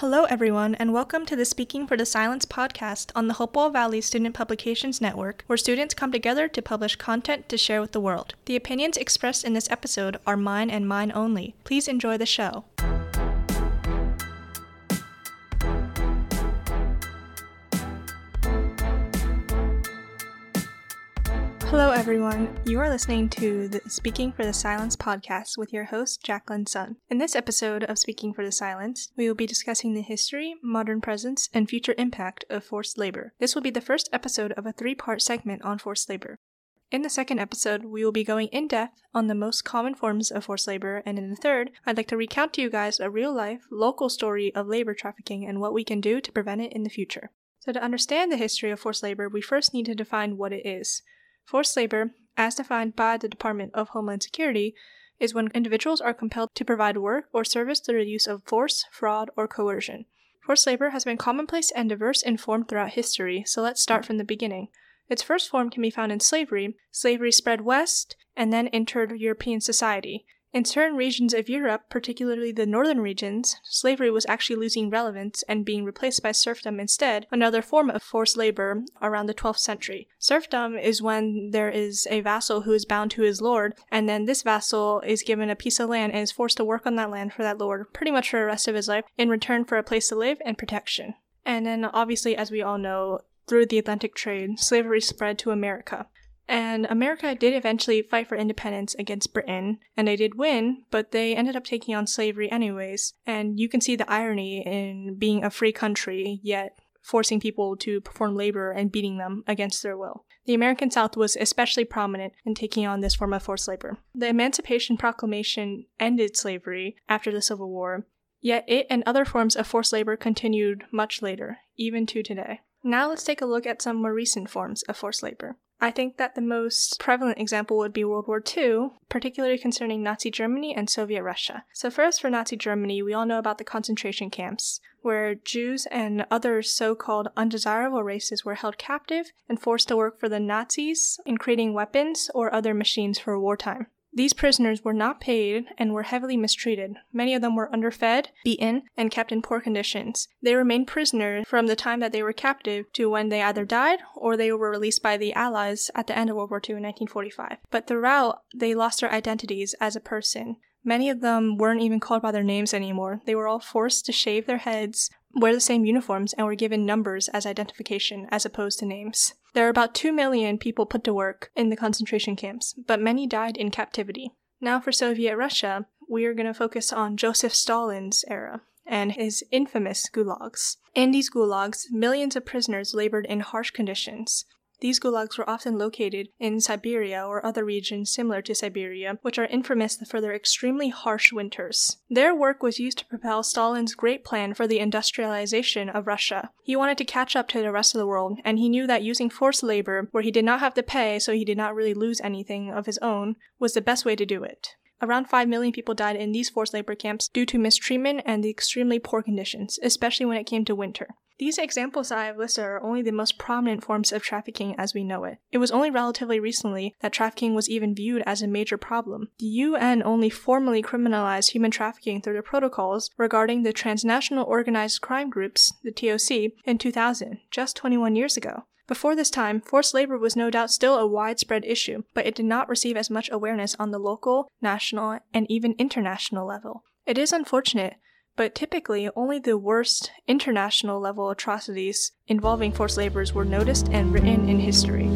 Hello, everyone, and welcome to the Speaking for the Silence podcast on the Hopewell Valley Student Publications Network, where students come together to publish content to share with the world. The opinions expressed in this episode are mine and mine only. Please enjoy the show. Hello, everyone. You are listening to the Speaking for the Silence podcast with your host, Jacqueline Sun. In this episode of Speaking for the Silence, we will be discussing the history, modern presence, and future impact of forced labor. This will be the first episode of a three part segment on forced labor. In the second episode, we will be going in depth on the most common forms of forced labor, and in the third, I'd like to recount to you guys a real life, local story of labor trafficking and what we can do to prevent it in the future. So, to understand the history of forced labor, we first need to define what it is. Forced labor, as defined by the Department of Homeland Security, is when individuals are compelled to provide work or service through the use of force, fraud, or coercion. Forced labor has been commonplace and diverse in form throughout history, so let's start from the beginning. Its first form can be found in slavery. Slavery spread west and then entered European society. In certain regions of Europe, particularly the northern regions, slavery was actually losing relevance and being replaced by serfdom instead, another form of forced labor around the 12th century. Serfdom is when there is a vassal who is bound to his lord, and then this vassal is given a piece of land and is forced to work on that land for that lord pretty much for the rest of his life in return for a place to live and protection. And then, obviously, as we all know, through the Atlantic trade, slavery spread to America. And America did eventually fight for independence against Britain, and they did win, but they ended up taking on slavery anyways. And you can see the irony in being a free country, yet forcing people to perform labor and beating them against their will. The American South was especially prominent in taking on this form of forced labor. The Emancipation Proclamation ended slavery after the Civil War, yet it and other forms of forced labor continued much later, even to today. Now let's take a look at some more recent forms of forced labor. I think that the most prevalent example would be World War II, particularly concerning Nazi Germany and Soviet Russia. So, first, for Nazi Germany, we all know about the concentration camps, where Jews and other so called undesirable races were held captive and forced to work for the Nazis in creating weapons or other machines for wartime. These prisoners were not paid and were heavily mistreated. Many of them were underfed, beaten, and kept in poor conditions. They remained prisoners from the time that they were captive to when they either died or they were released by the Allies at the end of World War II in 1945. But throughout, they lost their identities as a person. Many of them weren't even called by their names anymore. They were all forced to shave their heads, wear the same uniforms, and were given numbers as identification as opposed to names. There are about 2 million people put to work in the concentration camps, but many died in captivity. Now, for Soviet Russia, we are going to focus on Joseph Stalin's era and his infamous gulags. In these gulags, millions of prisoners labored in harsh conditions. These gulags were often located in Siberia or other regions similar to Siberia, which are infamous for their extremely harsh winters. Their work was used to propel Stalin's great plan for the industrialization of Russia. He wanted to catch up to the rest of the world, and he knew that using forced labor, where he did not have to pay so he did not really lose anything of his own, was the best way to do it. Around 5 million people died in these forced labor camps due to mistreatment and the extremely poor conditions, especially when it came to winter. These examples I have listed are only the most prominent forms of trafficking as we know it. It was only relatively recently that trafficking was even viewed as a major problem. The UN only formally criminalized human trafficking through the protocols regarding the Transnational Organized Crime Groups, the TOC, in 2000, just 21 years ago. Before this time, forced labor was no doubt still a widespread issue, but it did not receive as much awareness on the local, national, and even international level. It is unfortunate, but typically only the worst international level atrocities involving forced laborers were noticed and written in history.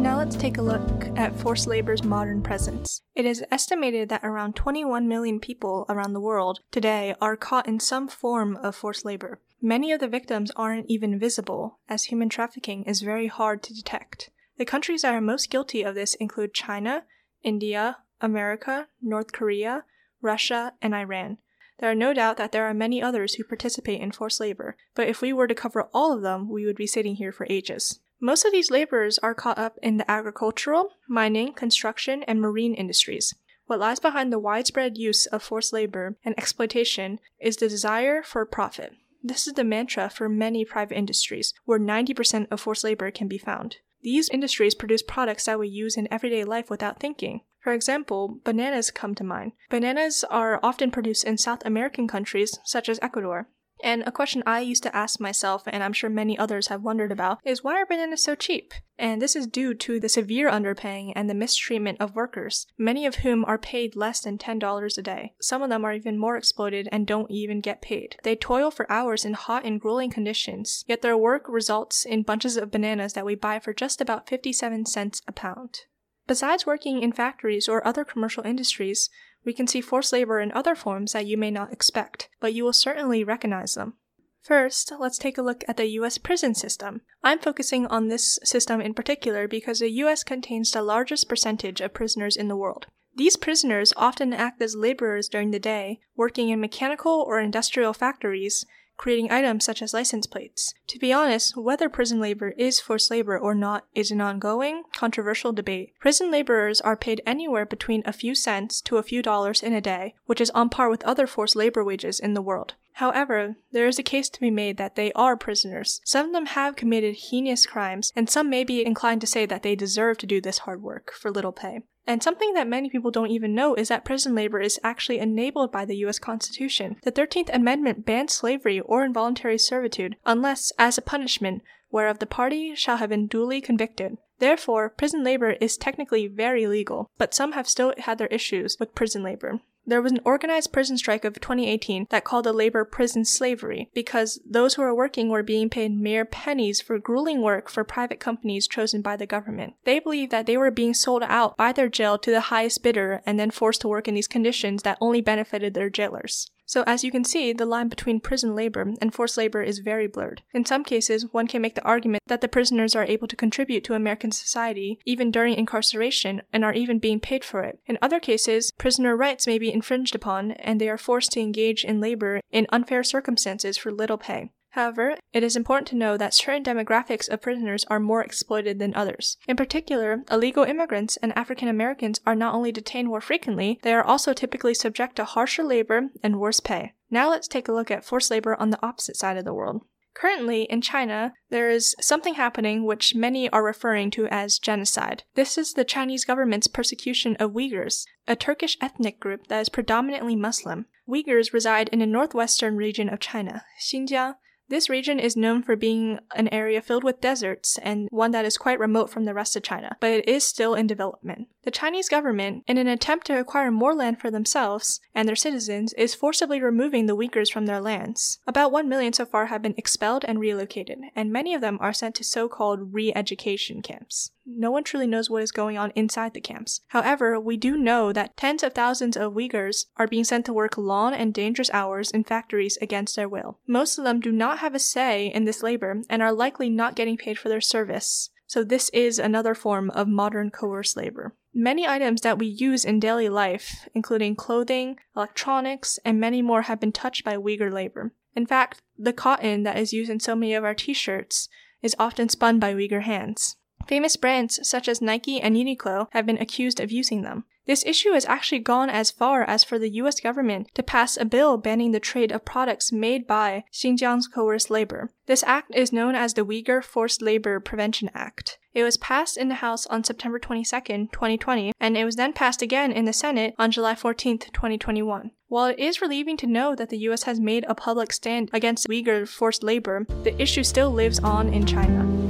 Now let's take a look at forced labor's modern presence. It is estimated that around 21 million people around the world today are caught in some form of forced labor. Many of the victims aren't even visible, as human trafficking is very hard to detect. The countries that are most guilty of this include China, India, America, North Korea, Russia, and Iran. There are no doubt that there are many others who participate in forced labor, but if we were to cover all of them, we would be sitting here for ages. Most of these laborers are caught up in the agricultural, mining, construction, and marine industries. What lies behind the widespread use of forced labor and exploitation is the desire for profit. This is the mantra for many private industries, where 90% of forced labor can be found. These industries produce products that we use in everyday life without thinking. For example, bananas come to mind. Bananas are often produced in South American countries such as Ecuador. And a question I used to ask myself, and I'm sure many others have wondered about, is why are bananas so cheap? And this is due to the severe underpaying and the mistreatment of workers, many of whom are paid less than $10 a day. Some of them are even more exploited and don't even get paid. They toil for hours in hot and grueling conditions, yet their work results in bunches of bananas that we buy for just about 57 cents a pound. Besides working in factories or other commercial industries, we can see forced labor in other forms that you may not expect, but you will certainly recognize them. First, let's take a look at the US prison system. I'm focusing on this system in particular because the US contains the largest percentage of prisoners in the world. These prisoners often act as laborers during the day, working in mechanical or industrial factories, creating items such as license plates. To be honest, whether prison labor is forced labor or not is an ongoing, controversial debate. Prison laborers are paid anywhere between a few cents to a few dollars in a day, which is on par with other forced labor wages in the world. However, there is a case to be made that they are prisoners. Some of them have committed heinous crimes, and some may be inclined to say that they deserve to do this hard work for little pay. And something that many people don't even know is that prison labor is actually enabled by the US Constitution. The 13th Amendment bans slavery or involuntary servitude unless, as a punishment, whereof the party shall have been duly convicted. Therefore, prison labor is technically very legal, but some have still had their issues with prison labor. There was an organized prison strike of 2018 that called the labor prison slavery because those who were working were being paid mere pennies for grueling work for private companies chosen by the government. They believed that they were being sold out by their jail to the highest bidder and then forced to work in these conditions that only benefited their jailers. So, as you can see, the line between prison labor and forced labor is very blurred. In some cases, one can make the argument that the prisoners are able to contribute to American society even during incarceration and are even being paid for it. In other cases, prisoner rights may be infringed upon and they are forced to engage in labor in unfair circumstances for little pay. However, it is important to know that certain demographics of prisoners are more exploited than others. In particular, illegal immigrants and African Americans are not only detained more frequently, they are also typically subject to harsher labor and worse pay. Now let's take a look at forced labor on the opposite side of the world. Currently, in China, there is something happening which many are referring to as genocide. This is the Chinese government's persecution of Uyghurs, a Turkish ethnic group that is predominantly Muslim. Uyghurs reside in a northwestern region of China, Xinjiang, this region is known for being an area filled with deserts and one that is quite remote from the rest of China, but it is still in development. The Chinese government, in an attempt to acquire more land for themselves and their citizens, is forcibly removing the Uyghurs from their lands. About 1 million so far have been expelled and relocated, and many of them are sent to so called re education camps no one truly knows what is going on inside the camps. However, we do know that tens of thousands of Uyghurs are being sent to work long and dangerous hours in factories against their will. Most of them do not have a say in this labor and are likely not getting paid for their service. So, this is another form of modern coerced labor. Many items that we use in daily life, including clothing, electronics, and many more, have been touched by Uyghur labor. In fact, the cotton that is used in so many of our t shirts is often spun by Uyghur hands. Famous brands such as Nike and Uniqlo have been accused of using them. This issue has actually gone as far as for the US government to pass a bill banning the trade of products made by Xinjiang's coerced labor. This act is known as the Uyghur Forced Labor Prevention Act. It was passed in the House on September 22, 2020, and it was then passed again in the Senate on July 14, 2021. While it is relieving to know that the US has made a public stand against Uyghur forced labor, the issue still lives on in China.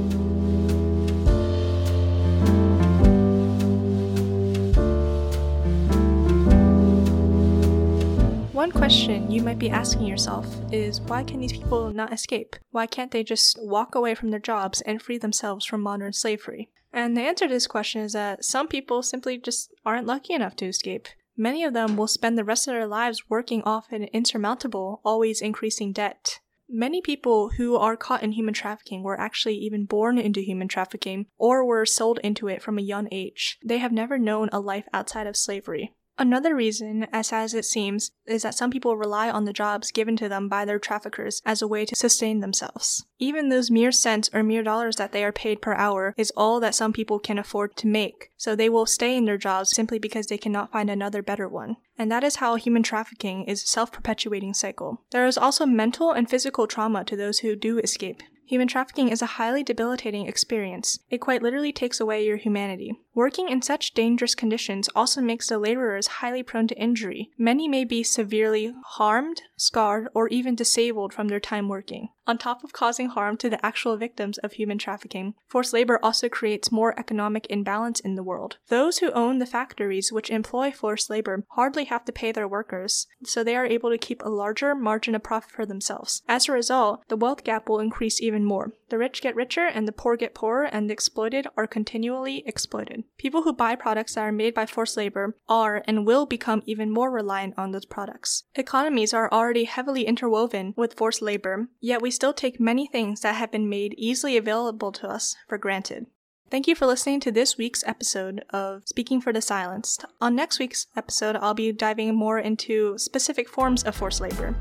One question you might be asking yourself is why can these people not escape? Why can't they just walk away from their jobs and free themselves from modern slavery? And the answer to this question is that some people simply just aren't lucky enough to escape. Many of them will spend the rest of their lives working off an insurmountable, always increasing debt. Many people who are caught in human trafficking were actually even born into human trafficking or were sold into it from a young age. They have never known a life outside of slavery. Another reason, as sad as it seems, is that some people rely on the jobs given to them by their traffickers as a way to sustain themselves. Even those mere cents or mere dollars that they are paid per hour is all that some people can afford to make, so they will stay in their jobs simply because they cannot find another better one. And that is how human trafficking is a self perpetuating cycle. There is also mental and physical trauma to those who do escape. Human trafficking is a highly debilitating experience. It quite literally takes away your humanity. Working in such dangerous conditions also makes the laborers highly prone to injury. Many may be severely harmed, scarred, or even disabled from their time working. On top of causing harm to the actual victims of human trafficking, forced labor also creates more economic imbalance in the world. Those who own the factories which employ forced labor hardly have to pay their workers, so they are able to keep a larger margin of profit for themselves. As a result, the wealth gap will increase even more. The rich get richer and the poor get poorer, and the exploited are continually exploited. People who buy products that are made by forced labor are and will become even more reliant on those products. Economies are already heavily interwoven with forced labor, yet we still take many things that have been made easily available to us for granted. Thank you for listening to this week's episode of Speaking for the Silenced. On next week's episode, I'll be diving more into specific forms of forced labor.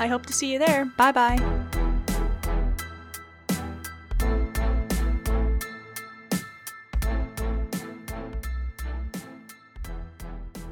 I hope to see you there. Bye bye.